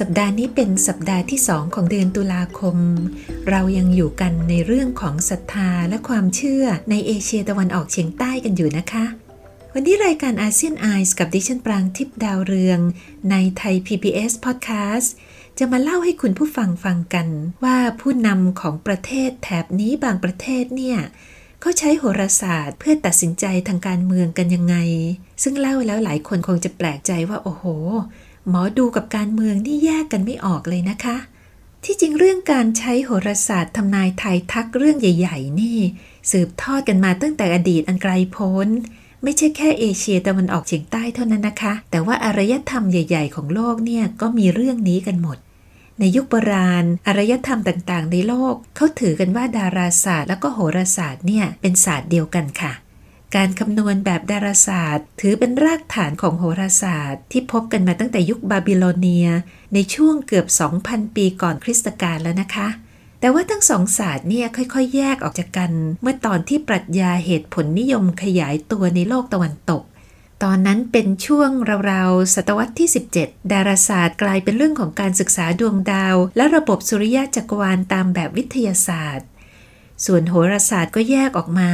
สัปดาห์นี้เป็นสัปดาห์ที่สองของเดือนตุลาคม เรายังอยู่กันในเรื่องของศรัทธาและความเชื่อในเอเชียตะวันออกเฉียงใต้กันอยู่นะคะ วันนี้รายการอาเซียนไอส์กับดิฉันปรางทิพย์ดาวเรือง ในไทย PBS Podcast จะมาเล่าให้คุณผู้ฟังฟังกัน ว่าผู้นำของประเทศแถบนี้บางประเทศเนี่ยเขาใช้โหราศาสตร์เพื่อตัดสินใจทางการเมืองกันยังไง ซึ่งเล่าแล้วหลายคนคงจะแปลกใจว่าโอ้โห หมอดูกับการเมืองนี่แยกกันไม่ออกเลยนะคะ ที่จริงเรื่องการใช้โหราศาสตร์ทำนายทายทักเรื่องใหญ่ ๆ นี่ สืบทอดกันมาตั้งแต่อดีตอันไกลโพ้น ไม่ใช่แค่เอเชียตะวันออกเฉียงใต้เท่านั้นนะคะ แต่ว่าอารยธรรมใหญ่ ๆ ของโลกเนี่ยก็มีเรื่องนี้กันหมดในยุคโบราณอารยธรรมต่างๆ ในโลก เขาถือกันว่าดาราศาสตร์แล้วก็โหราศาสตร์เนี่ยเป็นศาสตร์เดียวกันค่ะ การคำนวณแบบดาราศาสตร์ ถือเป็นรากฐานของโหราศาสตร์ ที่พบกันมาตั้งแต่ยุคบาบิโลเนีย ในช่วงเกือบ 2,000 ปีก่อนคริสตกาลแล้วนะคะ แต่ว่าทั้งสองศาสตร์เนี่ยค่อยๆ แยกออกจากกัน เมื่อตอนที่ปรัชญาเหตุผลนิยมขยายตัวในโลกตะวันตก ตอนนั้นเป็นช่วงราวๆศตวรรษที่ 17 ดาราศาสตร์กลายเป็นเรื่องของการศึกษาดวงดาว และระบบสุริยะจักรวาลตามแบบวิทยาศาสตร์ส่วนโหราศาสตร์ก็แยกออกมา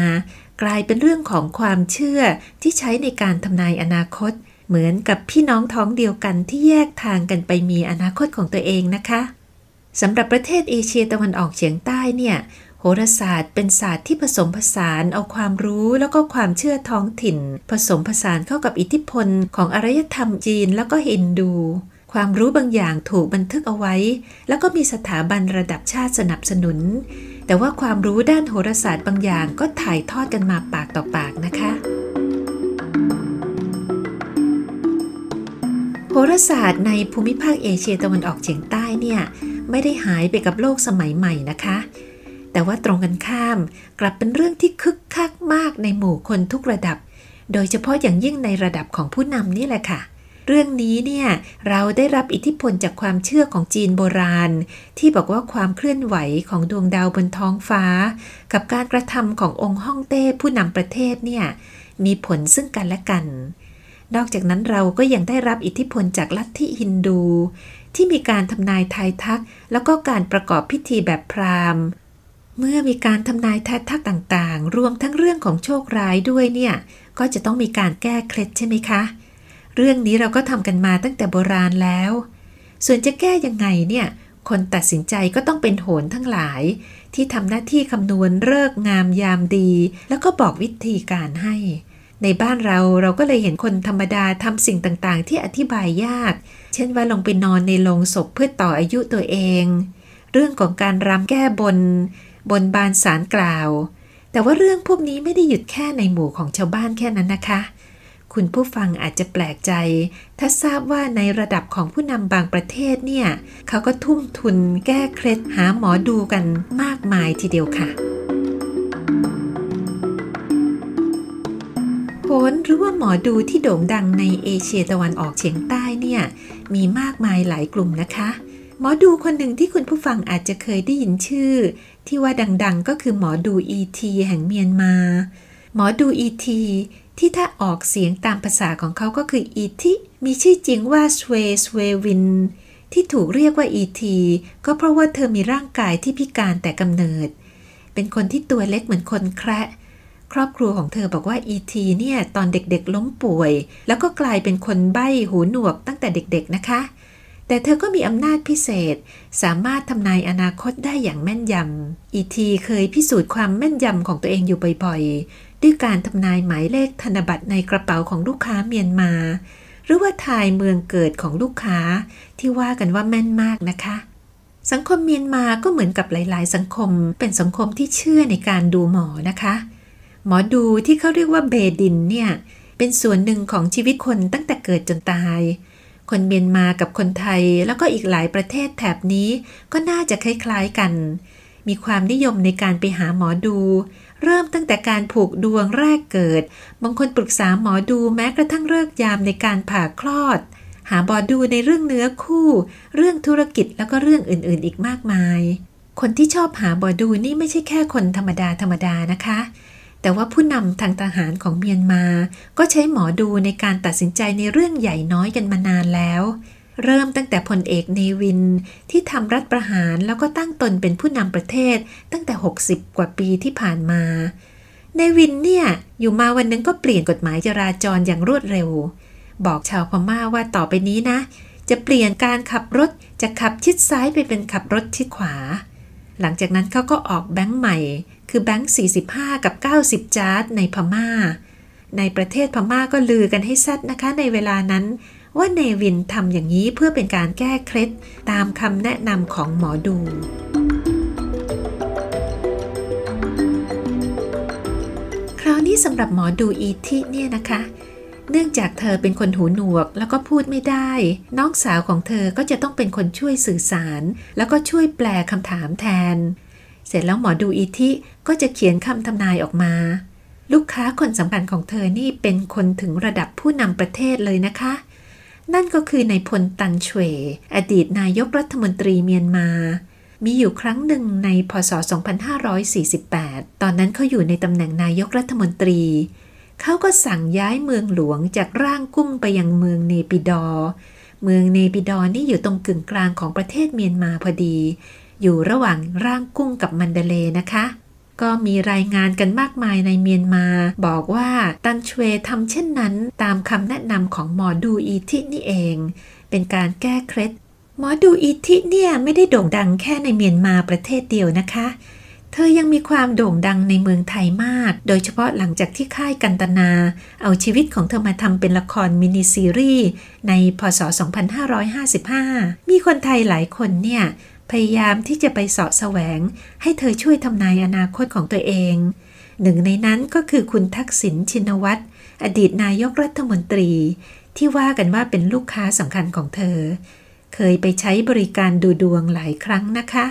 กลายเป็นเรื่องของความเชื่อที่ใช้ในการทำนายอนาคต เหมือนกับพี่น้องท้องเดียวกันที่แยกทางกันไปมีอนาคตของตัวเองนะคะสำหรับประเทศเอเชียตะวันออกเฉียงใต้เนี่ยโหราศาสตร์เป็นศาสตร์ที่ผสมผสานเอาความรู้แล้วก็ความเชื่อท้องถิ่น ผสมผสานเข้ากับอิทธิพลของอารยธรรมจีนแล้วก็ฮินดู ความรู้บางอย่างถูกบันทึกเอาไว้ แล้วก็มีสถาบันระดับชาติสนับสนุน แต่ว่าความรู้ด้านโหราศาสตร์บางอย่างก็ถ่ายทอดกันมาปากต่อปากนะคะ โหราศาสตร์ในภูมิภาคเอเชียตะวันออกเฉียงใต้เนี่ยไม่ได้หายไปกับโลกสมัยใหม่นะคะ แต่ว่าตรงกันข้าม กลับเป็นเรื่องที่คึกคักมากในหมู่คนทุกระดับ โดยเฉพาะอย่างยิ่งในระดับของผู้นำนี่แหละค่ะเรื่องนี้เนี่ยเราได้รับอิทธิพลจากความเชื่อของจีนโบราณ ที่บอกว่าความเคลื่อนไหวของดวงดาวบนท้องฟ้า กับการกระทำขององค์ฮ่องเต้ผู้นำประเทศเนี่ยมีผลซึ่งกันและกัน นอกจากนั้นเราก็ยังได้รับอิทธิพลจากลัทธิฮินดู ที่มีการทำนายทายทัก แล้วก็การประกอบพิธีแบบพราหมณ์ เมื่อมีการทำนายทายทักต่างๆ รวมทั้งเรื่องของโชคร้ายด้วยเนี่ยก็จะต้องมีการแก้เคล็ดใช่ไหมคะ เรื่องนี้เราก็ทำกันมาตั้งแต่โบราณแล้ว ส่วนจะแก้ยังไงเนี่ย คนตัดสินใจก็ต้องเป็นโหนทั้งหลาย ที่ทำหน้าที่คำนวณเลิกงามยามดี แล้วก็บอกวิธีการให้ ในบ้านเราเราก็เลยเห็นคนธรรมดาทำสิ่งต่างๆ ที่อธิบายยาก เช่นว่าลงไปนอนในโลงศพเพื่อต่ออายุตัวเอง เรื่องของการรำแก้บน บนบานสารกล่าว แต่ว่าเรื่องพวกนี้ไม่ได้หยุดแค่ในหมู่ของชาวบ้านแค่นั้นนะคะ คุณผู้ฟังอาจจะแปลกใจ ถ้าทราบว่าในระดับของผู้นำบางประเทศเนี่ย เขาก็ทุ่มทุนแก้เคล็ดหาหมอดูกันมากมายทีเดียวค่ะโหนหรือว่าหมอดูที่โด่งดังในเอเชียตะวันออกเฉียงใต้เนี่ย มีมากมายหลายกลุ่มนะคะ หมอดูคนหนึ่งที่คุณผู้ฟังอาจจะเคยได้ยินชื่อ ที่ว่าดังๆก็คือหมอดูอีทีแห่งเมียนมาหมอดูอีที ที่ถ้าออกเสียงตามภาษาของเขาก็คืออีทิมีชื่อจริงว่าสเวสเววินที่ถูกเรียกว่าอีทีก็เพราะว่าเธอมีร่างกายที่พิการแต่กำเนิด เป็นคนที่ตัวเล็กเหมือนคนแคระครอบครัวของเธอบอกว่าอีทีเนี่ยตอนเด็กๆล้มป่วย แล้วก็กลายเป็นคนใบ้หูหนวกตั้งแต่เด็กๆนะคะ แต่เธอก็มีอำนาจพิเศษ สามารถทำนายอนาคตได้อย่างแม่นยำอีทีเคยพิสูจน์ความแม่นยำของตัวเองอยู่บ่อยๆ ด้วยการทำนายหมายเลขธนบัตรในกระเป๋าของลูกค้าเมียนมา หรือว่าทายเมืองเกิดของลูกค้าที่ว่ากันว่าแม่นมากนะคะ สังคมเมียนมาก็เหมือนกับหลาย ๆ สังคม เป็นสังคมที่เชื่อในการดูหมอนะคะ หมอดูที่เขาเรียกว่าเบดินเนี่ยเป็นส่วนหนึ่งของชีวิตคนตั้งแต่เกิดจนตาย คนเมียนมากับคนไทยแล้วก็อีกหลายประเทศแถบนี้ก็น่าจะคล้าย ๆ กัน มีความนิยมในการไปหาหมอดู เริ่มตั้งแต่การผูกดวงแรกเกิด บางคนปรึกษาหมอดูแม้กระทั่งเลิกยามในการผ่าคลอด หาบอดูในเรื่องเนื้อคู่ เรื่องธุรกิจแล้วก็เรื่องอื่นๆ อีกมากมาย คนที่ชอบหาบอดูนี่ไม่ใช่แค่คนธรรมดาธรรมดานะคะ แต่ว่าผู้นำทางทหารของเมียนมา ก็ใช้หมอดูในการตัดสินใจในเรื่องใหญ่น้อยกันมานานแล้ว เริ่มตั้งแต่พลเอกเนวินที่ทำรัฐประหารแล้วก็ตั้งตนเป็นผู้นำประเทศตั้งแต่ 60 กว่าปีที่ผ่านมาเนวินเนี่ย อยู่มาวันนึงก็เปลี่ยนกฎหมายจราจรอย่างรวดเร็ว บอกชาวพม่าว่าต่อไปนี้นะ จะเปลี่ยนการขับรถจากขับชิดซ้ายไปเป็นขับรถชิดขวา หลังจากนั้นเขาก็ออกแบงค์ใหม่ คือแบงค์45 กับ 90 จาร์ดในพม่า ในประเทศพม่าก็ลือกันให้ซัดนะคะในเวลานั้น ว่าเนวินทำอย่างนี้เพื่อเป็นการแก้เคล็ดตามคำแนะนำของหมอดู คราวนี้สำหรับหมอดูอีทิเนี่ยนะคะ เนื่องจากเธอเป็นคนหูหนวกแล้วก็พูดไม่ได้ น้องสาวของเธอก็จะต้องเป็นคนช่วยสื่อสาร แล้วก็ช่วยแปลคำถามแทน เสร็จแล้วหมอดูอีทิก็จะเขียนคำทำนายออกมาลูกค้าคนสำคัญของเธอนี่เป็นคนถึงระดับผู้นำประเทศเลยนะคะ นั่นก็คือในายพลตันเฉวอดีตนายกรัฐมนตรีเมียนมา มีอยู่ครั้งหนึ่งในพศ 2548 ตอนนั้นเขาอยู่ในตำแหน่งนายกรัฐมนตรี เขาก็สั่งย้ายเมืองหลวงจากร่างกุ้งไปยังเมืองเนปิดอ เมืองเนปิดอนี่อยู่ตรงกึ่งกลางของประเทศเมียนมาพอดี อยู่ระหว่างร่างกุ้งกับมันเดเลนะคะ ก็มีรายงานกันมากมายในเมียนมา บอกว่าตันชเวทำเช่นนั้นตามคำแนะนำของหมอดูอีทินี่เอง เป็นการแก้เคล็ดหมอดูอีทิเนี่ยไม่ได้โด่งดังแค่ในเมียนมาประเทศเดียวนะคะ เธอยังมีความโด่งดังในเมืองไทยมาก โดยเฉพาะหลังจากที่ค่ายกันตนา เอาชีวิตของเธอมาทำเป็นละครมินิซีรีส์ในพศ 2555 มีคนไทยหลายคนเนี่ย พยายามที่จะไปเสาะแสวง ให้เธอช่วยทำนายอนาคตของตัวเอง หนึ่งในนั้นก็คือคุณทักษิณชินวัตรอดีตนายกรัฐมนตรี ที่ว่ากันว่าเป็นลูกค้าสำคัญของเธอ เคยไปใช้บริการดูดวงหลายครั้งนะคะ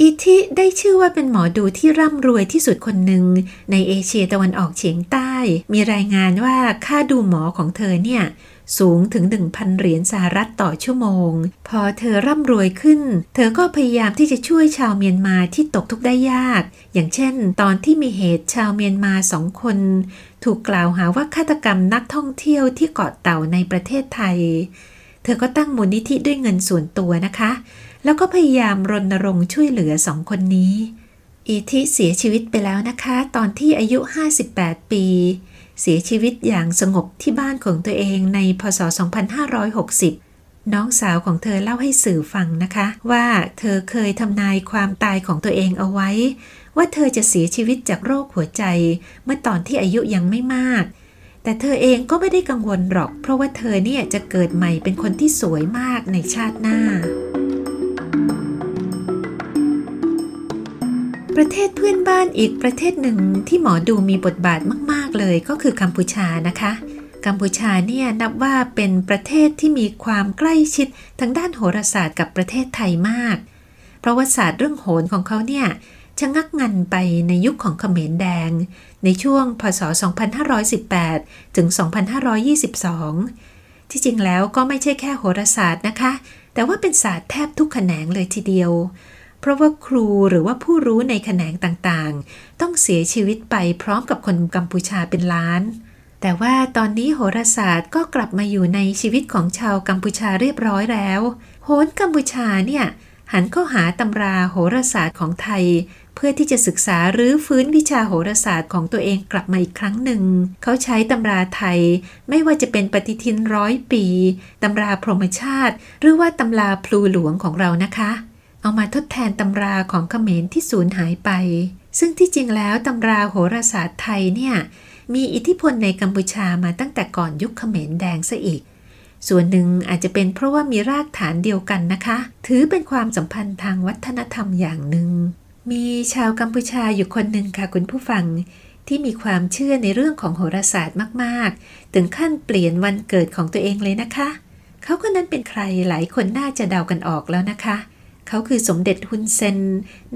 อิทิได้ชื่อว่าเป็นหมอดูที่ร่ำรวยที่สุดคนหนึ่งในเอเชียตะวันออกเฉียงใต้ มีรายงานว่าค่าดูหมอของเธอเนี่ย สูงถึง 1,000 เหรียญสหรัฐต่อชั่วโมง พอเธอร่ำรวยขึ้น เธอก็พยายามที่จะช่วยชาวเมียนมาที่ตกทุกข์ได้ยาก อย่างเช่น ตอนที่มีเหตุชาวเมียนมาสองคน ถูกกล่าวหาว่าฆาตกรรมนักท่องเที่ยวที่เกาะเต่าในประเทศไทย เธอก็ตั้งมูลนิธิด้วยเงินส่วนตัวนะคะ แล้วก็พยายามรณรงค์ช่วยเหลือสองคนนี้ อีทิเสียชีวิตไปแล้วนะคะ ตอนที่อายุ 58 ปี เสียชีวิตอย่างสงบที่บ้านของตัวเองในพศ 2560 น้องสาวของเธอเล่าให้สื่อฟังนะคะ ว่าเธอเคยทำนายความตายของตัวเองเอาไว้ ว่าเธอจะเสียชีวิตจากโรคหัวใจ เมื่อตอนที่อายุยังไม่มาก แต่เธอเองก็ไม่ได้กังวลหรอก เพราะว่าเธอเนี่ยจะเกิดใหม่เป็นคนที่สวยมากในชาติหน้า ประเทศเพื่อนบ้านอีกประเทศหนึ่งที่หมอดูมีบทบาทมาก ๆ เลยก็คือกัมพูชานะคะ กัมพูชาเนี่ยนับว่าเป็นประเทศที่มีความใกล้ชิดทางด้านโหราศาสตร์กับประเทศไทยมาก เพราะว่าศาสตร์เรื่องโหรของเขาเนี่ยชะงักงันไปในยุคของเขมรแดง ในช่วงพศ 2518 ถึง 2522 ที่จริงแล้วก็ไม่ใช่แค่โหราศาสตร์นะคะ แต่ว่าเป็นศาสตร์แทบทุกแขนงเลยทีเดียว เพราะว่าครูหรือว่าผู้รู้ในแขนงต่างๆ ต้องเสียชีวิตไปพร้อมกับคนกัมพูชาเป็นล้าน แต่ว่าตอนนี้โหราศาสตร์ก็กลับมาอยู่ในชีวิตของชาวกัมพูชาเรียบร้อยแล้ว โหนกัมพูชาเนี่ยหันเข้าหาตำราโหราศาสตร์ของไทย เพื่อที่จะศึกษาหรือฟื้นวิชาโหราศาสตร์ของตัวเองกลับมาอีกครั้งหนึ่ง เขาใช้ตำราไทย ไม่ว่าจะเป็นปฏิทินร้อยปี ตำราพรหมชาติ หรือว่าตำราพลูหลวงของเรานะคะ เอามาทดแทนตำราของเขมรที่สูญหายไป ซึ่งที่จริงแล้วตำราโหราศาสตร์ไทยเนี่ยมีอิทธิพลในกัมพูชามาตั้งแต่ก่อนยุคเขมรแดงซะอีก ส่วนหนึ่งอาจจะเป็นเพราะว่ามีรากฐานเดียวกันนะคะ ถือเป็นความสัมพันธ์ทางวัฒนธรรมอย่างหนึ่ง มีชาวกัมพูชาอยู่คนหนึ่งค่ะคุณผู้ฟัง ที่มีความเชื่อในเรื่องของโหราศาสตร์มาก ๆ ถึงขั้นเปลี่ยนวันเกิดของตัวเองเลยนะคะ เขาคนนั้นเป็นใครหลายคนน่าจะเดากันออกแล้วนะคะ เขาคือสมเด็จฮุนเซน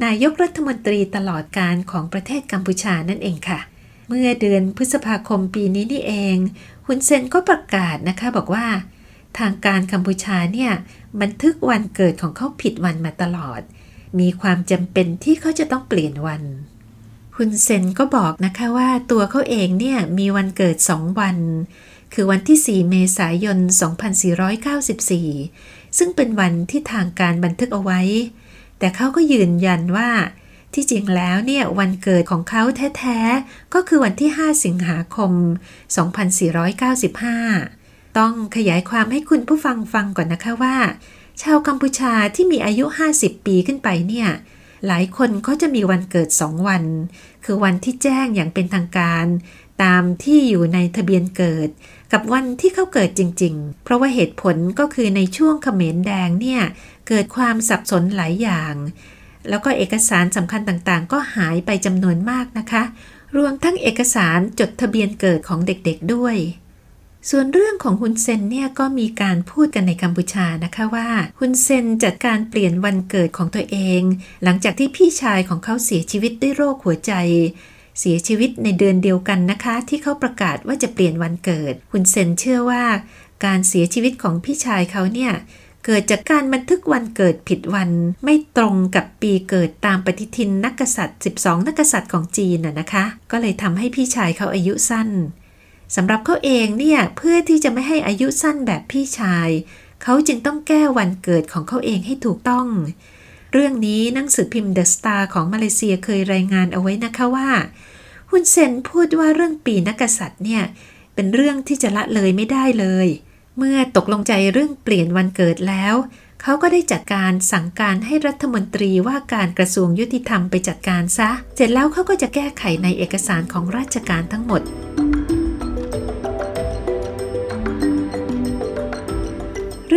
นายกรัฐมนตรีตลอดการของประเทศกัมพูชานั่นเองค่ะ เมื่อเดือนพฤษภาคมปีนี้นี่เองฮุนเซนก็ประกาศนะคะบอกว่า ทางการกัมพูชาเนี่ยบันทึกวันเกิดของเขาผิดวันมาตลอด มีความจำเป็นที่เขาจะต้องเปลี่ยนวันฮุนเซนก็บอกนะคะว่าตัวเขาเองเนี่ยมีวันเกิดสองวัน คือวันที่ 4 เมษายน 2494 ซึ่งเป็นวันที่ทางการบันทึกเอาไว้ แต่เขาก็ยืนยันว่า ที่จริงแล้วเนี่ยวันเกิดของเขาแท้ๆ ก็คือวันที่ 5 สิงหาคม 2495 ต้องขยายความให้คุณผู้ฟังฟังก่อนนะคะว่า ชาวกัมพูชาที่มีอายุ 50 ปีขึ้นไปเนี่ยหลายคนเขาจะมีวันเกิดสองวัน คือวันที่แจ้งอย่างเป็นทางการ ตามที่อยู่ในทะเบียนเกิด กับวันที่เขาเกิดจริง ๆ เพราะว่าเหตุผลก็คือในช่วงเขมรแดงเนี่ย เกิดความสับสนหลายอย่าง แล้วก็เอกสารสำคัญต่างๆ ก็หายไปจำนวนมากนะคะ รวมทั้งเอกสารจดทะเบียนเกิดของเด็กๆด้วยส่วนเรื่องของฮุนเซนเนี่ยก็มีการพูดกันในกัมพูชานะคะว่าฮุนเซนจัดการเปลี่ยนวันเกิดของตัวเอง หลังจากที่พี่ชายของเขาเสียชีวิตด้วยโรคหัวใจ เสียชีวิตในเดือนเดียวกันนะคะ ที่เขาประกาศว่าจะเปลี่ยนวันเกิดฮุนเซนเชื่อว่า การเสียชีวิตของพี่ชายเขาเนี่ยเกิดจากการบันทึกวันเกิดผิดวันไม่ตรงกับปีเกิดตามปฏิทินนักกษัตริย์ 12 นักกษัตริย์ของจีนน่ะนะคะ ก็เลยทำให้พี่ชายเขาอายุสั้นสำหรับเขาเองเนี่ยเพื่อที่จะไม่ให้อายุสั้นแบบพี่ชาย เขาจึงต้องแก้วันเกิดของเขาเองให้ถูกต้อง เรื่องนี้หนังสือพิมพ์เดอะสตาร์ของมาเลเซียเคยรายงานเอาไว้นะคะว่าฮุนเซนพูดว่าเรื่องปีนักษัตริย์เนี่ย เป็นเรื่องที่จะละเลยไม่ได้เลย เมื่อตกลงใจเรื่องเปลี่ยนวันเกิดแล้วเขาก็ได้จัดการสั่งการให้รัฐมนตรีว่าการกระทรวงยุติธรรมไปจัดการซะ เสร็จแล้วเขาก็จะแก้ไขในเอกสารของราชการทั้งหมด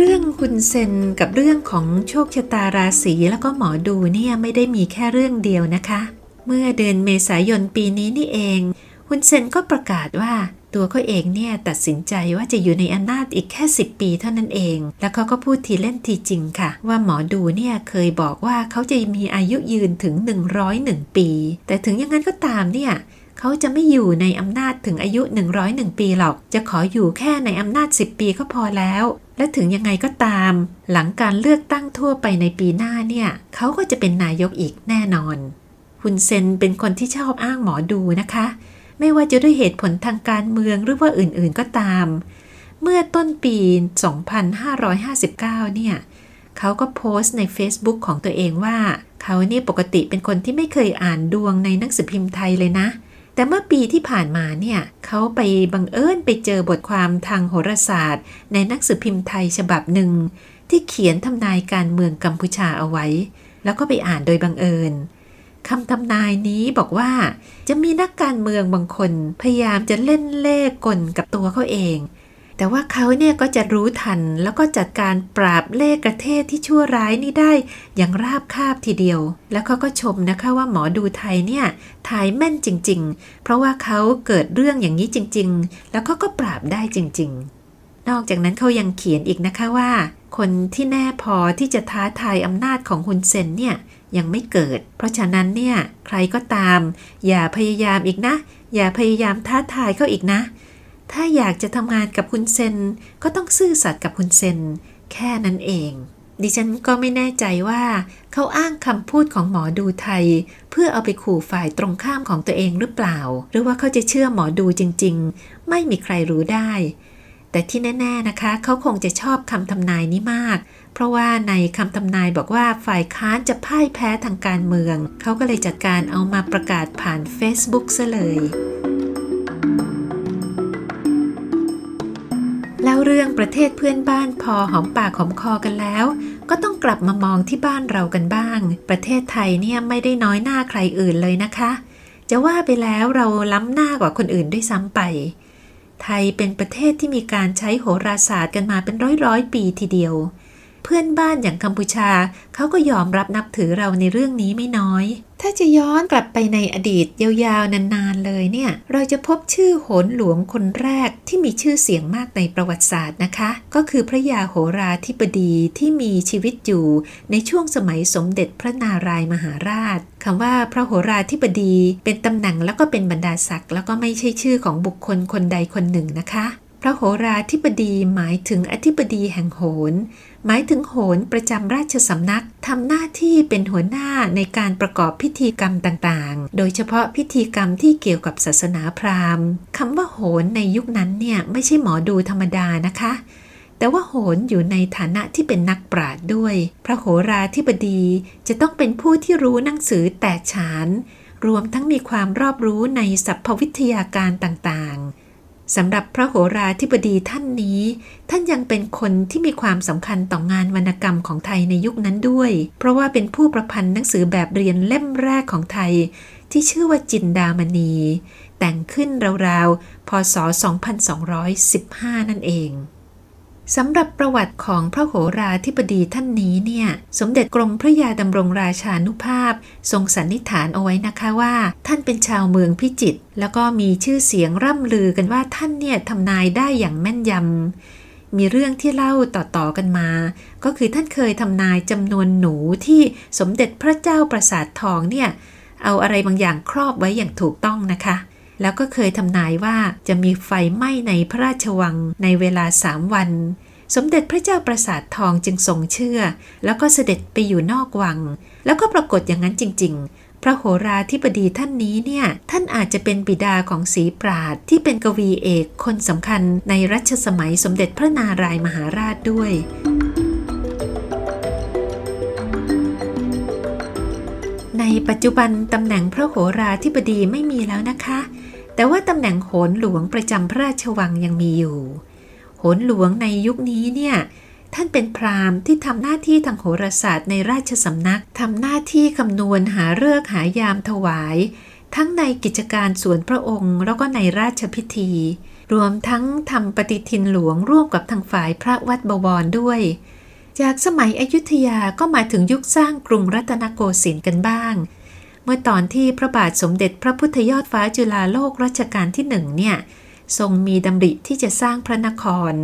เรื่องคุณเซนกับเรื่องของโชคชะตาราศีแล้วก็หมอดูเนี่ยไม่ได้มีแค่เรื่องเดียวนะคะ เมื่อเดือนเมษายนปีนี้นี่เองคุณเซนก็ประกาศว่าตัวเขาเองเนี่ยตัดสินใจว่าจะอยู่ในอำนาจอีกแค่ 10 ปีเท่านั้นเอง แล้วเขาก็พูดทีเล่นทีจริงค่ะ ว่าหมอดูเนี่ยเคยบอกว่าเขาจะมีอายุยืนถึง 101 ปี แต่ถึงอย่างนั้นก็ตามเนี่ยเขาจะไม่อยู่ในอำนาจถึงอายุ 101 ปีหรอก จะขออยู่แค่ในอำนาจ 10 ปีก็พอแล้ว และถึงยังไงก็ตาม หลังการเลือกตั้งทั่วไปในปีหน้าเนี่ยเขาก็จะเป็นนายกอีกแน่นอนฮุนเซนเป็นคนที่ชอบอ้างหมอดูนะคะ ไม่ว่าจะด้วยเหตุผลทางการเมืองหรือว่าอื่นๆก็ตาม เมื่อต้นปี 2559 เนี่ยเขาก็โพสต์ใน Facebook ของตัวเองว่า เขานี่ปกติเป็นคนที่ไม่เคยอ่านดวงในหนังสือพิมพ์ไทยเลยนะ แต่เมื่อปีที่ผ่านมาเนี่ยเขาไปบังเอิญไปเจอบทความทางโหราศาสตร์ ในนักสือพิมพ์ไทยฉบับหนึ่ง ที่เขียนทำนายการเมืองกัมพูชาเอาไว้ แล้วก็ไปอ่านโดยบังเอิญคำทำนายนี้บอกว่า จะมีนักการเมืองบางคน พยายามจะเล่นเล่กลกับตัวเขาเอง แต่ว่าเขาเนี่ยก็จะรู้ทันแล้วก็จัดการปราบเล่กระเทศที่ชั่วร้ายนี่ได้อย่างราบคาบทีเดียว แล้วเขาก็ชมนะคะว่าหมอดูไทยเนี่ยทายแม่นจริง ๆ เพราะว่าเขาเกิดเรื่องอย่างนี้จริง ๆ แล้วเขาก็ปราบได้จริง ๆ นอกจากนั้นเขายังเขียนอีกนะคะว่า คนที่แน่พอที่จะท้าทายอำนาจของฮุนเซนเนี่ยยังไม่เกิด เพราะฉะนั้นเนี่ยใครก็ตาม อย่าพยายามอีกนะ อย่าพยายามท้าทายเขาอีกนะ ถ้าอยากจะทำงานกับคุณเซน ก็ต้องซื่อสัตย์กับคุณเซน แค่นั้นเอง ดิฉันก็ไม่แน่ใจว่าเขาอ้างคำพูดของหมอดูไทย เพื่อเอาไปขู่ฝ่ายตรงข้ามของตัวเองหรือเปล่า หรือว่าเขาจะเชื่อหมอดูจริง ๆ ไม่มีใครรู้ได้ แต่ที่แน่ ๆนะคะ เขาคงจะชอบคำทำนายนี้มาก เพราะว่าในคำทำนายบอกว่าฝ่ายค้านจะพ่ายแพ้ทางการเมือง เขาก็เลยจัดการเอามาประกาศผ่าน Facebook ซะเลย รื่องประเทศเพื่อนบ้านพอหอมปากหอมคอกันแล้ว ก็ต้องกลับมามองที่บ้านเรากันบ้าง ประเทศไทยเนี่ยไม่ได้น้อยหน้าใครอื่นเลยนะคะ จะว่าไปแล้วเราล้ำหน้ากว่าคนอื่นด้วยซ้ำไป ไทยเป็นประเทศที่มีการใช้โหราศาสตร์กันมาเป็นร้อยร้อยปีทีเดียว เพื่อนบ้านอย่างกัมพูชา เขาก็ยอมรับนับถือเราในเรื่องนี้ไม่น้อย ถ้าจะย้อนกลับไปในอดีตยาวๆ นานๆเลยเนี่ย เราจะพบชื่อโหนหลวงคนแรกที่มีชื่อเสียงมากในประวัติศาสตร์นะคะ ก็คือพระยาโหราธิบดีที่มีชีวิตอยู่ในช่วงสมัยสมเด็จพระนารายมหาราชคำว่าพระโหราธิบดีเป็นตำแหน่งแล้วก็เป็นบรรดาศักดิ์แล้วก็ไม่ใช่ชื่อของบุคคลคนใดคนหนึ่งนะคะพระโหราธิบดีหมายถึงอธิบดีแห่งโหน หมายถึงโหนประจำราชสำนักทำหน้าที่เป็นหัวหน้าในการประกอบพิธีกรรมต่างๆ โดยเฉพาะพิธีกรรมที่เกี่ยวกับศาสนาพราหมณ์คำว่าโหนในยุคนั้นเนี่ยไม่ใช่หมอดูธรรมดานะคะ แต่ว่าโหนอยู่ในฐานะที่เป็นนักปราชญ์ด้วย พระโหราธิบดีจะต้องเป็นผู้ที่รู้หนังสือแตกฉาน รวมทั้งมีความรอบรู้ในสรรพวิทยาการต่างๆ สำหรับพระโหราธิบดีท่านนี้ ท่านยังเป็นคนที่มีความสำคัญต่องานวรรณกรรมของไทยในยุคนั้นด้วย เพราะว่าเป็นผู้ประพันธ์หนังสือแบบเรียนเล่มแรกของไทย ที่ชื่อว่าจินดามณี แต่งขึ้นราวๆพศ 2215 นั่นเอง สำหรับประวัติของพระโหราธิบดีท่านนี้เนี่ย สมเด็จกรมพระยาดำรงราชานุภาพ ทรงสันนิษฐานเอาไว้นะคะว่า ท่านเป็นชาวเมืองพิจิตรแล้วก็มีชื่อเสียงร่ำลือกันว่าท่านเนี่ยทำนายได้อย่างแม่นยำมีเรื่องที่เล่าต่อๆกันมา ก็คือท่านเคยทำนายจำนวนหนูที่สมเด็จพระเจ้าประสาททองเนี่ย เอาอะไรบางอย่างครอบไว้อย่างถูกต้องนะคะ แล้วก็เคยทำนายว่าจะมีไฟไหม้ในพระราชวังในเวลาสามวัน สมเด็จพระเจ้าประสาททองจึงทรงเชื่อ แล้วก็เสด็จไปอยู่นอกวัง แล้วก็ปรากฏอย่างนั้นจริง ๆ พระโหราธิบดีท่านนี้เนี่ย ท่านอาจจะเป็นบิดาของศรีปราดที่เป็นกวีเอกคนสำคัญในรัชสมัยสมเด็จพระนารายมหาราชด้วยในปัจจุบันตำแหน่งพระโหราธิบดีไม่มีแล้วนะคะ แต่ว่าตำแหน่งโหนหลวงประจำพระราชวังยังมีอยู่ โหนหลวงในยุคนี้เนี่ยท่านเป็นพราหมณ์ที่ทำหน้าที่ทางโหราศาสตร์ในราชสำนักทำหน้าที่คำนวณหาเลิกหายามถวาย ทั้งในกิจการส่วนพระองค์ แล้วก็ในราชพิธี รวมทั้งทำปฏิทินหลวงร่วมกับทางฝ่ายพระวัดบวรด้วย จากสมัยอยุธยาก็มาถึงยุคสร้างกรุงรัตนโกสินทร์กันบ้าง เมื่อตอนที่พระบาทสมเด็จพระพุทธยอดฟ้าจุฬาโลกรัชกาลที่หนึ่งเนี่ย ทรงมีดำริที่จะสร้างพระนคร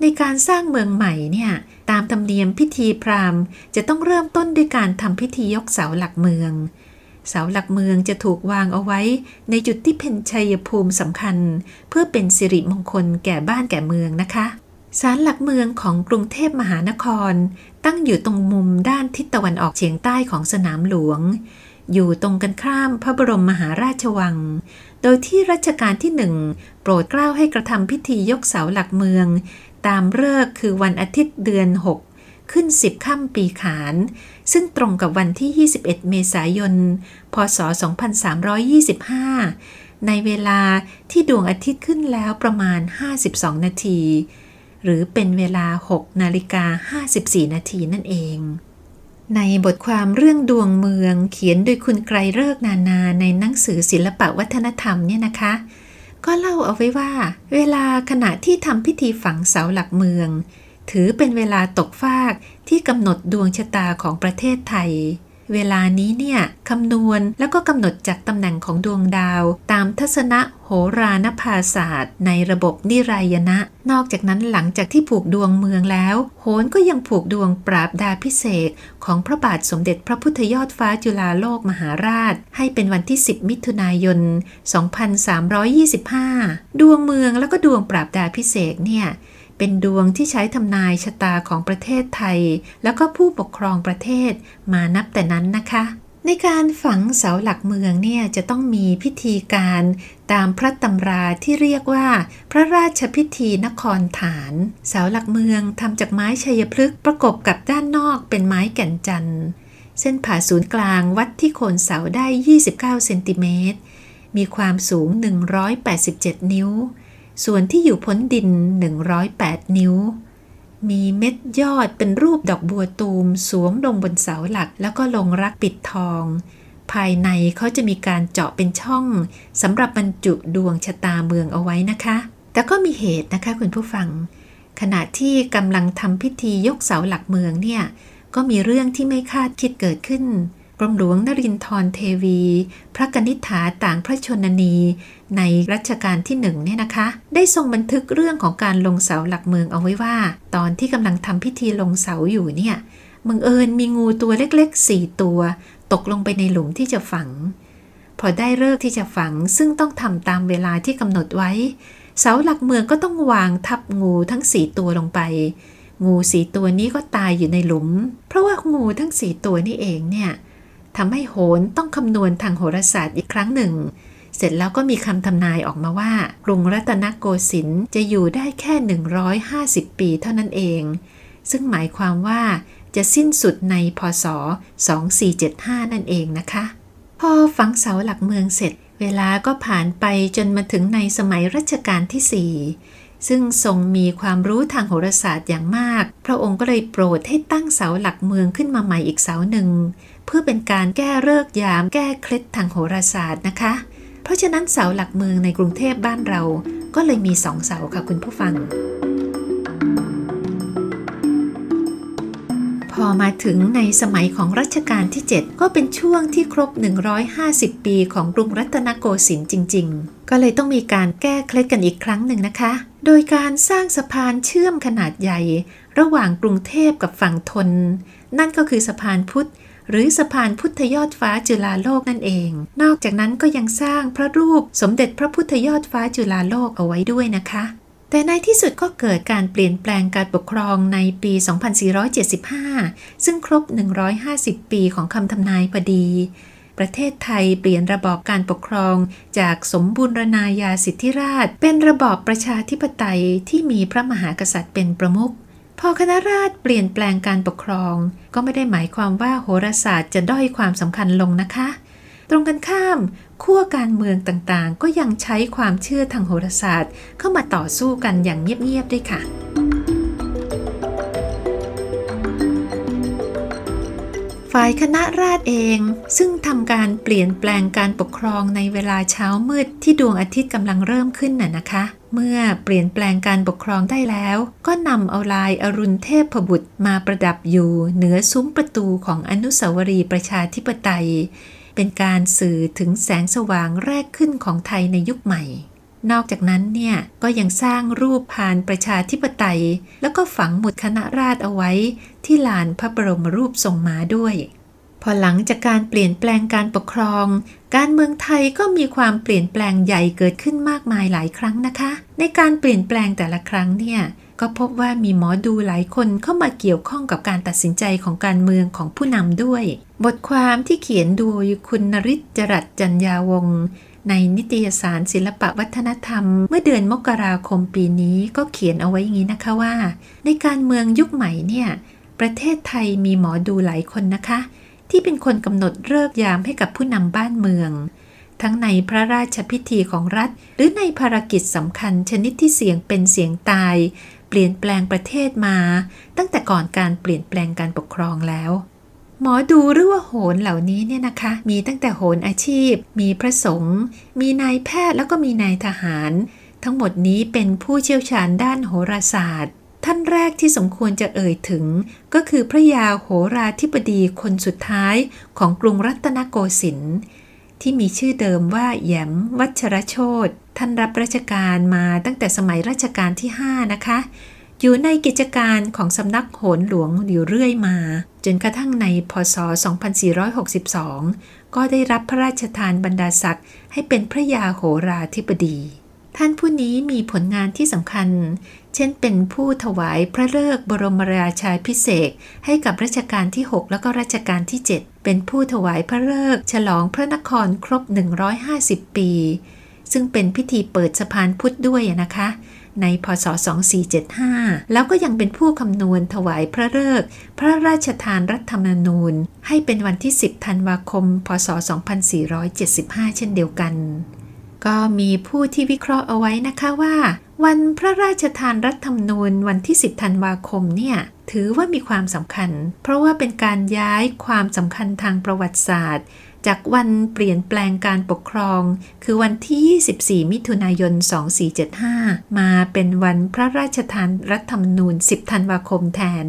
ในการสร้างเมืองใหม่เนี่ย ตามธรรมเนียมพิธีพราหมณ์ จะต้องเริ่มต้นด้วยการทำพิธียกเสาหลักเมือง เสาหลักเมืองจะถูกวางเอาไว้ ในจุดที่เป็นชัยภูมิสำคัญ เพื่อเป็นสิริมงคลแก่บ้านแก่เมืองนะคะศาลหลักเมืองของกรุงเทพมหานคร ตั้งอยู่ตรงมุมด้านทิศตะวันออกเฉียงใต้ของสนามหลวง อยู่ตรงกันข้ามพระบรมมหาราชวัง โดยที่รัชกาลที่หนึ่งโปรดเกล้าให้กระทำพิธียกเสาหลักเมือง ตามเลิกคือวันอาทิตย์เดือน 6 ขึ้น 10ค่ำปีขาน ซึ่งตรงกับวันที่ 21 เมษายน พศ 2325 ในเวลาที่ดวงอาทิตย์ขึ้นแล้วประมาณ 52 นาที หรือเป็นเวลา 6 นาฬิกา 54 นาทีนั่นเอง ในบทความเรื่องดวงเมืองเขียนโดยคุณไกรเลิกนานาในหนังสือศิลปะวัฒนธรรมเนี่ยนะคะ ก็เล่าเอาไว้ว่า เวลาขณะที่ทำพิธีฝังเสาหลักเมือง ถือเป็นเวลาตกฟากที่กำหนดดวงชะตาของประเทศไทย เวลานี้เนี่ยคำนวณแล้วก็กำหนดจากตำแหน่งของดวงดาว ตามทัศนะโหรานภาศาสตร์ ในระบบนิรายณะ นอกจากนั้นหลังจากที่ผูกดวงเมืองแล้ว โหนก็ยังผูกดวงปราบดาพิเศษของพระบาทสมเด็จพระพุทธยอดฟ้าจุฬาโลกมหาราช ให้เป็นวันที่ 10 มิถุนายน 2325 ดวงเมืองแล้วก็ดวงปราบดาพิเศษเนี่ย เป็นดวงที่ใช้ทำนายชะตาของประเทศไทย แล้วก็ผู้ปกครองประเทศมานับแต่นั้นนะคะ ในการฝังเสาหลักเมืองเนี่ยจะต้องมีพิธีการตามพระตำราที่เรียกว่า พระราชพิธีนครฐาน เสาหลักเมืองทำจากไม้ชัยพฤกษ์ประกบกับด้านนอกเป็นไม้แก่นจันทร์เส้นผ่าศูนย์กลางวัดที่โคนเสาได้ 29 เซนติเมตร มีความสูง 187 นิ้ว ส่วนที่อยู่พ้นดิน 108 นิ้ว มีเม็ดยอดเป็นรูปดอกบัวตูมสวมลงบนเสาหลัก แล้วก็ลงรักปิดทอง ภายในเขาจะมีการเจาะเป็นช่องสำหรับบรรจุดวงชะตาเมืองเอาไว้นะคะ แต่ก็มีเหตุนะคะคุณผู้ฟัง ขณะที่กำลังทำพิธียกเสาหลักเมืองเนี่ย ก็มีเรื่องที่ไม่คาดคิดเกิดขึ้น กรมหลวงนรินทรเทวี พระกนิษฐาต่างพระชนนี ในรัชกาลที่หนึ่งเนี่ยนะคะ ได้ทรงบันทึกเรื่องของการลงเสาหลักเมืองเอาไว้ว่า ตอนที่กำลังทำพิธีลงเสาอยู่เนี่ยมึงเอิญมีงูตัวเล็กๆสี่ตัว ตกลงไปในหลุมที่จะฝัง พอได้เลิกที่จะฝังซึ่งต้องทำตามเวลาที่กำหนดไว้ เสาหลักเมืองก็ต้องวางทับงูทั้งสี่ตัวลงไปงูสีตัวนี้ก็ตายอยู่ในหลุม เพราะว่างูทั้งสี่ตัวนี่เองเนี่ย ทำให้โหนต้องคำนวณทางโหราศาสตร์อีกครั้งหนึ่ง เสร็จแล้วก็มีคำทำนายออกมาว่า กรุงรัตนโกสินทร์จะอยู่ได้แค่ 150 ปีเท่านั้นเอง ซึ่งหมายความว่าจะสิ้นสุดในพศ 2475 นั่นเองนะคะ พอฝังเสาหลักเมืองเสร็จ เวลาก็ผ่านไปจนมาถึงในสมัยรัชกาลที่ 4ซึ่งทรงมีความรู้ทางโหราศาสตร์อย่างมาก พระองค์ก็เลยโปรดให้ตั้งเสาหลักเมืองขึ้นมาใหม่อีกเสาหนึ่ง เพื่อเป็นการแก้เลิกยามแก้เคล็ดทางโหราศาสตร์นะคะ เพราะฉะนั้นเสาหลักเมืองในกรุงเทพบ้านเราก็เลยมีสองเสาค่ะคุณผู้ฟัง พอมาถึงในสมัยของรัชกาลที่ 7 ก็เป็นช่วงที่ครบ 150 ปีของกรุงรัตนโกสินทร์จริง ๆ ก็เลยต้องมีการแก้เคล็ดกันอีกครั้งหนึ่งนะคะ โดยการสร้างสะพานเชื่อมขนาดใหญ่ ระหว่างกรุงเทพกับฝั่งทนนั่นก็คือสะพานพุทธ หรือสะพานพุทธยอดฟ้าจุฬาโลกนั่นเอง นอกจากนั้นก็ยังสร้างพระรูปสมเด็จพระพุทธยอดฟ้าจุฬาโลกเอาไว้ด้วยนะคะแต่ในที่สุดก็เกิดการเปลี่ยนแปลงการปกครองในปี 2475 ซึ่งครบ 150 ปีของคำทำนายพอดี ประเทศไทยเปลี่ยนระบอบการปกครองจากสมบูรณาญาสิทธิราช เป็นระบอบประชาธิปไตยที่มีพระมหากษัตริย์เป็นประมุข พอคณะราษฎรเปลี่ยนแปลงการปกครอง ก็ไม่ได้หมายความว่าโหราศาสตร์จะด้อยความสำคัญลงนะคะ ตรงกันข้ามขั้วการเมืองต่างๆ ก็ยังใช้ความเชื่อทางโหราศาสตร์ เข้ามาต่อสู้กันอย่างเงียบๆด้วยค่ะ ฝ่ายคณะราษฎรเองซึ่งทำการเปลี่ยนแปลงการปกครองในเวลาเช้ามืดที่ดวงอาทิตย์กำลังเริ่มขึ้นน่ะนะคะ เมื่อเปลี่ยนแปลงการปกครองได้แล้ว ก็นำเอาลายอรุณเทพบุตรมาประดับอยู่เหนือซุ้มประตูของอนุสาวรีย์ประชาธิปไตย เป็นการสื่อถึงแสงสว่างแรกขึ้นของไทยในยุคใหม่ นอกจากนั้นเนี่ยก็ยังสร้างรูปพานประชาธิปไตย แล้วก็ฝังหมุดคณะราษฎรเอาไว้ ที่ลานพระบรมรูปทรงม้าด้วย พอหลังจากการเปลี่ยนแปลงการปกครอง การเมืองไทยก็มีความเปลี่ยนแปลงใหญ่เกิดขึ้นมากมายหลายครั้งนะคะ ในการเปลี่ยนแปลงแต่ละครั้งเนี่ยก็พบว่ามีหมอดูหลายคนเข้ามาเกี่ยวข้องกับการตัดสินใจของการเมืองของผู้นำด้วย บทความที่เขียนโดยคุณนริศจรัสจัญญาวง ในนิตยสารศิลปะวัฒนธรรม เมื่อเดือนมกราคมปีนี้ก็เขียนเอาไว้อย่างนี้นะคะว่า ในการเมืองยุคใหม่เนี่ยประเทศไทยมีหมอดูหลายคนนะคะ ที่เป็นคนกำหนดเลิกยามให้กับผู้นำบ้านเมือง ทั้งในพระราชพิธีของรัฐ หรือในภารกิจสำคัญชนิดที่เสียงเป็นเสียงตาย เปลี่ยนแปลงประเทศมา ตั้งแต่ก่อนการเปลี่ยนแปลงการปกครองแล้ว หมอดูหรือว่าโหนเหล่านี้เนี่ยนะคะ มีตั้งแต่โหนอาชีพ มีพระสงฆ์มีนายแพทย์แล้วก็มีนายทหาร ทั้งหมดนี้เป็นผู้เชี่ยวชาญด้านโหราศาสตร์ ท่านแรกที่สมควรจะเอ่ยถึง ก็คือพระยาโหราธิบดีคนสุดท้ายของกรุงรัตนโกสินทร์ที่มีชื่อเดิมว่าแยมวัชรโชตท่านรับราชการมาตั้งแต่สมัยรัชกาลที่ 5 นะคะ อยู่ในกิจการของสำนักโหนหลวงอยู่เรื่อยมา จนกระทั่งในพศ 2462 ก็ได้รับพระราชทานบรรดาศักดิ์ให้เป็นพระยาโหราธิบดี ท่านผู้นี้มีผลงานที่สำคัญ เช่นเป็นผู้ถวายพระเลิกบรมราชาพิเศษให้กับรัชกาลที่ 6 แล้วก็รัชกาลที่ 7 เป็นผู้ถวายพระเลิกฉลองพระนครครบ 150 ปี ซึ่งเป็นพิธีเปิดสะพานพุทธด้วยนะคะ ในพศ 2475 แล้วก็ยังเป็นผู้คำนวณถวายพระฤกษ์พระราชทานรัฐธรรมนูญ ให้เป็นวันที่ 10 ธันวาคม พศ 2475 เช่นเดียวกัน ก็มีผู้ที่วิเคราะห์เอาไว้นะคะว่า วันพระราชทานรัฐธรรมนูญวันที่ 10 ธันวาคมเนี่ยถือว่ามีความสำคัญ เพราะว่าเป็นการย้ายความสำคัญทางประวัติศาสตร์ จากวันเปลี่ยนแปลงการปกครอง คือวันที่ 24 มิถุนายน 2475 มาเป็นวันพระราชทานรัฐธรรมนูญ 10 ธันวาคมแทน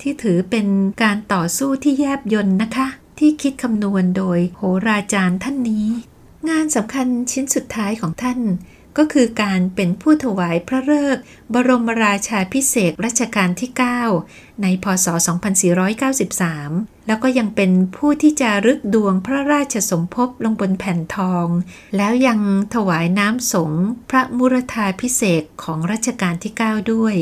ที่ถือเป็นการต่อสู้ที่แยบยนนะคะ ที่คิดคำนวณโดยโหราจารย์ท่านนี้ งานสำคัญชิ้นสุดท้ายของท่าน ก็คือการเป็นผู้ถวายพระเลิกบรมราชาพิเศษรัชกาลที่ 9 ในพศ 2493 แล้วก็ยังเป็นผู้ที่จะรึกดวงพระราชสมภพลงบนแผ่นทอง แล้วยังถวายน้ำสงพระมุรธาพิเศษของรัชกาลที่ 9 ด้วย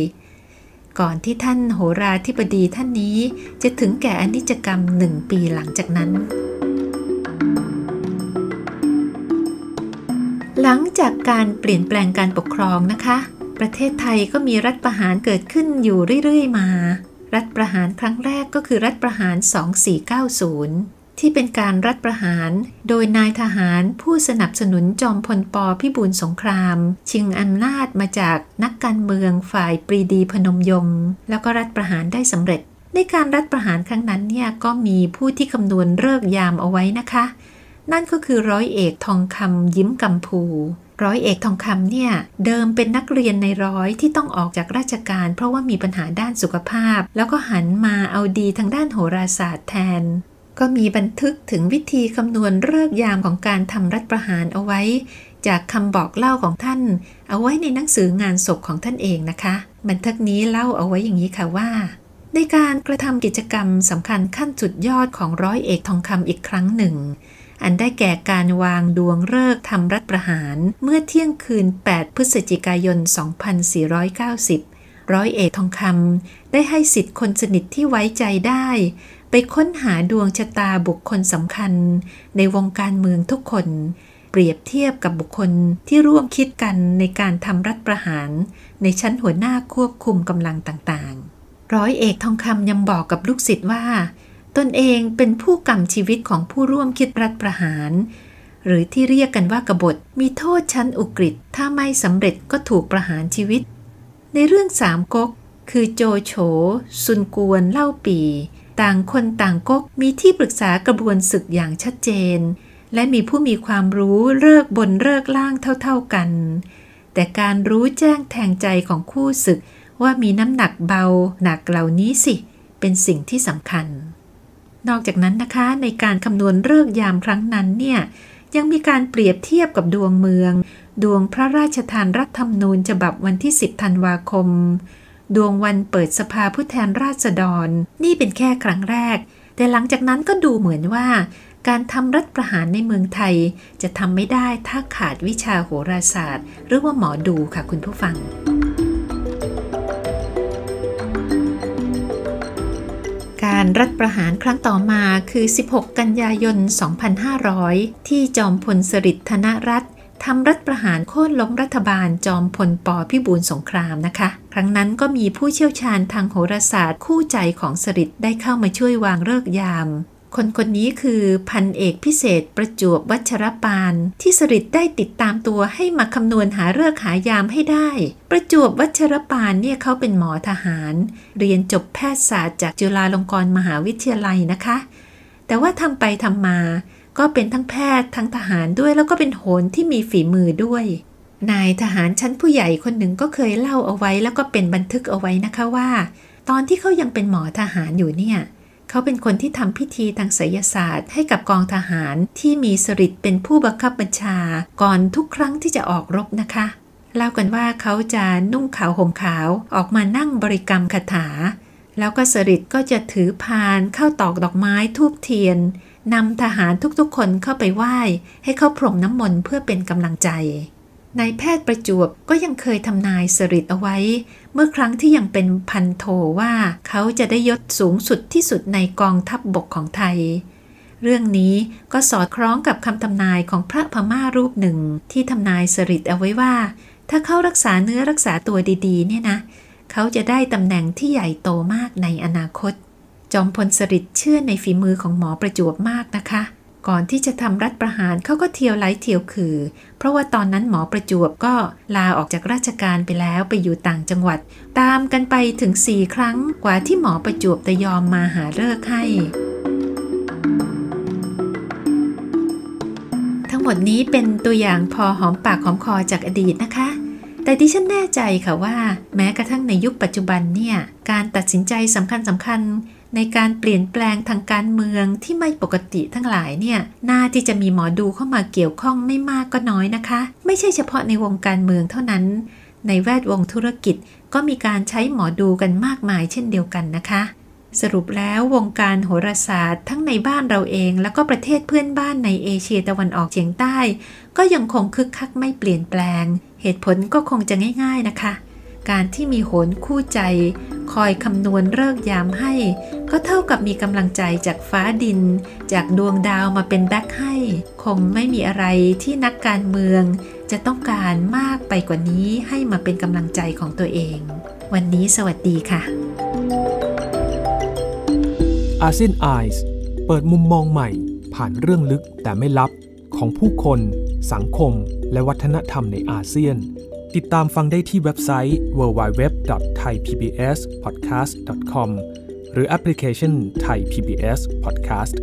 ก่อนที่ท่านโหราธิบดีท่านนี้จะถึงแก่อนิจกรรมหนึ่งปีหลังจากนั้น หลังจากการเปลี่ยนแปลงการปกครองนะคะ ประเทศไทยก็มีรัฐประหารเกิดขึ้นอยู่เรื่อยๆมา รัฐประหารครั้งแรกก็คือรัฐประหาร 2490 ที่เป็นการรัฐประหาร โดยนายทหารผู้สนับสนุนจอมพลปพิบูลสงคราม ชิงอำนาจมาจากนักการเมืองฝ่ายปรีดีพนมยงค์แล้วก็รัฐประหารได้สำเร็จ ในการรัฐประหารครั้งนั้นเนี่ยก็มีผู้ที่คำนวณเลิกยามเอาไว้นะคะ นั่นก็คือร้อยเอกทองคำยิ้มกำพู ร้อยเอกทองคำเนี่ยเดิมเป็นนักเรียนในร้อยที่ต้องออกจากราชการ เพราะว่ามีปัญหาด้านสุขภาพ แล้วก็หันมาเอาดีทางด้านโหราศาสตร์แทน ก็มีบันทึกถึงวิธีคำนวณเลิกยามของการทำรัฐประหารเอาไว้ จากคำบอกเล่าของท่าน เอาไว้ในหนังสืองานศพของท่านเองนะคะ บันทึกนี้เล่าเอาไว้อย่างนี้ค่ะว่าในการกระทำกิจกรรมสำคัญขั้นสุดยอดของร้อยเอกทองคำอีกครั้งหนึ่ง อันได้แก่การวางดวงฤกษ์ทำรัฐประหาร เมื่อเที่ยงคืน 8 พฤศจิกายน 2490 ร้อยเอกทองคำได้ให้สิทธิ์คนสนิทที่ไว้ใจได้ ไปค้นหาดวงชะตาบุคคลสำคัญ ในวงการเมืองทุกคน เปรียบเทียบกับบุคคลที่ร่วมคิดกันในการทำรัฐประหาร ในชั้นหัวหน้าควบคุมกำลังต่างๆ ร้อยเอกทองคำยังบอกกับลูกศิษย์ว่า ตนเองเป็นผู้กำชีวิตของผู้ร่วมคิดรัฐประหาร หรือที่เรียกกันว่ากบฏมีโทษชั้นอุกฤษถ้าไม่สำเร็จก็ถูกประหารชีวิต ในเรื่องสามก๊กคือโจโฉซุนกวนเล่าปี ต่างคนต่างก๊กมีที่ปรึกษากระบวนศึกอย่างชัดเจน และมีผู้มีความรู้เลิกบนเลิกล่างเท่าๆกัน แต่การรู้แจ้งแทงใจของคู่ศึกว่ามีน้ำหนักเบาหนักเหล่านี้สิ เป็นสิ่งที่สำคัญ นอกจากนั้นนะคะในการคำนวณเลิกยามครั้งนั้นเนี่ยยังมีการเปรียบเทียบกับดวงเมือง ดวงพระราชทานรัฐธรรมนูญฉบับวันที่ 10 ธันวาคม ดวงวันเปิดสภาผู้แทนราษฎร นี่เป็นแค่ครั้งแรก แต่หลังจากนั้นก็ดูเหมือนว่า การทำรัฐประหารในเมืองไทย จะทำไม่ได้ถ้าขาดวิชาโหราศาสตร์ หรือว่าหมอดูค่ะคุณผู้ฟัง การรัฐประหารครั้งต่อมาคือ 16 กันยายน 2500 ที่จอมพลสฤษดิ์ธนรัตทำรัฐประหารโค่นล้มรัฐบาลจอมพลปพิบูลสงครามนะคะ ครั้งนั้นก็มีผู้เชี่ยวชาญทางโหราศาสตร์คู่ใจของสฤษดิ์ได้เข้ามาช่วยวางเลิกยาม คนคนนี้คือพันเอกพิเศษประจวบวัชรปาน ที่สริดได้ติดตามตัวให้มาคำนวณหาเลิกหายามให้ได้ ประจวบวัชรปานเนี่ยเขาเป็นหมอทหาร เรียนจบแพทยศาสตร์จากจุฬาลงกรณ์มหาวิทยาลัยนะคะ แต่ว่าทำไปทำมา ก็เป็นทั้งแพทย์ทั้งทหารด้วยแล้วก็เป็นโหนที่มีฝีมือด้วย นายทหารชั้นผู้ใหญ่คนหนึ่งก็เคยเล่าเอาไว้แล้วก็เป็นบันทึกเอาไว้นะคะว่า ตอนที่เขายังเป็นหมอทหารอยู่เนี่ย เขาเป็นคนที่ทำพิธีทางไสยศาสตร์ ให้กับกองทหารที่มีสริตเป็นผู้บังคับบัญชา ก่อนทุกครั้งที่จะออกรบนะคะเล่ากันว่าเขาจะนุ่งขาวห่มขาวออกมานั่งบริกรรมคาถา แล้วก็สริตก็จะถือพานเข้าตอกดอกไม้ทูบเทียนนำทหารทุกๆคนเข้าไปไหว้ ให้เขาพรมน้ำมนต์เพื่อเป็นกำลังใจ นายแพทย์ประจวบก็ยังเคยทำนายสริตเอาไว้ เมื่อครั้งที่ยังเป็นพันโทว่าเขาจะได้ยศสูงสุดที่สุดในกองทัพบบกของไทย เรื่องนี้ก็สอดคล้องกับคำทำนายของพระพม่ารูปหนึ่งที่ทำนายสริตเอาไว้ว่า ถ้าเขารักษาเนื้อรักษาตัวดีๆ เนี่ยนะ เขาจะได้ตำแหน่งที่ใหญ่โตมากในอนาคต จอมพลสริตเชื่อในฝีมือของหมอประจวบมากนะคะ ก่อนที่จะทำรัฐประหารเขาก็เที่ยวไหลเที่ยวคือ เพราะว่าตอนนั้นหมอประจวบก็ลาออกจากราชการไปแล้วไปอยู่ต่างจังหวัด ตามกันไปถึงสี่ครั้งกว่าที่หมอประจวบจะยอมมาหาเลิกให้หมดนี้เป็นตัวอย่างพอหอมปากหอมคอจากอดีตนะคะแต่ดิฉันแน่ใจค่ะว่า แม้กระทั่งในยุคปัจจุบันเนี่ย การตัดสินใจสำคัญสำคัญ ในการเปลี่ยนแปลงทางการเมืองที่ไม่ปกติทั้งหลายเนี่ยน่าที่จะมีหมอดูเข้ามาเกี่ยวข้องไม่มากก็น้อยนะคะ ไม่ใช่เฉพาะในวงการเมืองเท่านั้น ในแวดวงธุรกิจก็มีการใช้หมอดูกันมากมายเช่นเดียวกันนะคะ สรุปแล้ววงการโหราศาสตร์ทั้งในบ้านเราเอง แล้วก็ประเทศเพื่อนบ้านในเอเชียตะวันออกเฉียงใต้ ก็ยังคงคึกคักไม่เปลี่ยนแปลง เหตุผลก็คงจะง่าย ๆนะคะ การที่มีโหนคู่ใจ คอยคำนวณเลิกยามให้ ก็เท่ากับมีกำลังใจจากฟ้าดิน จากดวงดาวมาเป็นแบ็คให้ คงไม่มีอะไรที่นักการเมือง จะต้องการมากไปกว่านี้ให้มาเป็นกำลังใจของตัวเอง วันนี้สวัสดีค่ะอาเซียนไอส์เปิดมุมมองใหม่ ผ่านเรื่องลึกแต่ไม่ลับของผู้คน สังคม และวัฒนธรรมในอาเซียน ติดตามฟังได้ที่เว็บไซต์ www.thaipbspodcast.com หรือแอปพลิเคชัน Thai PBS Podcast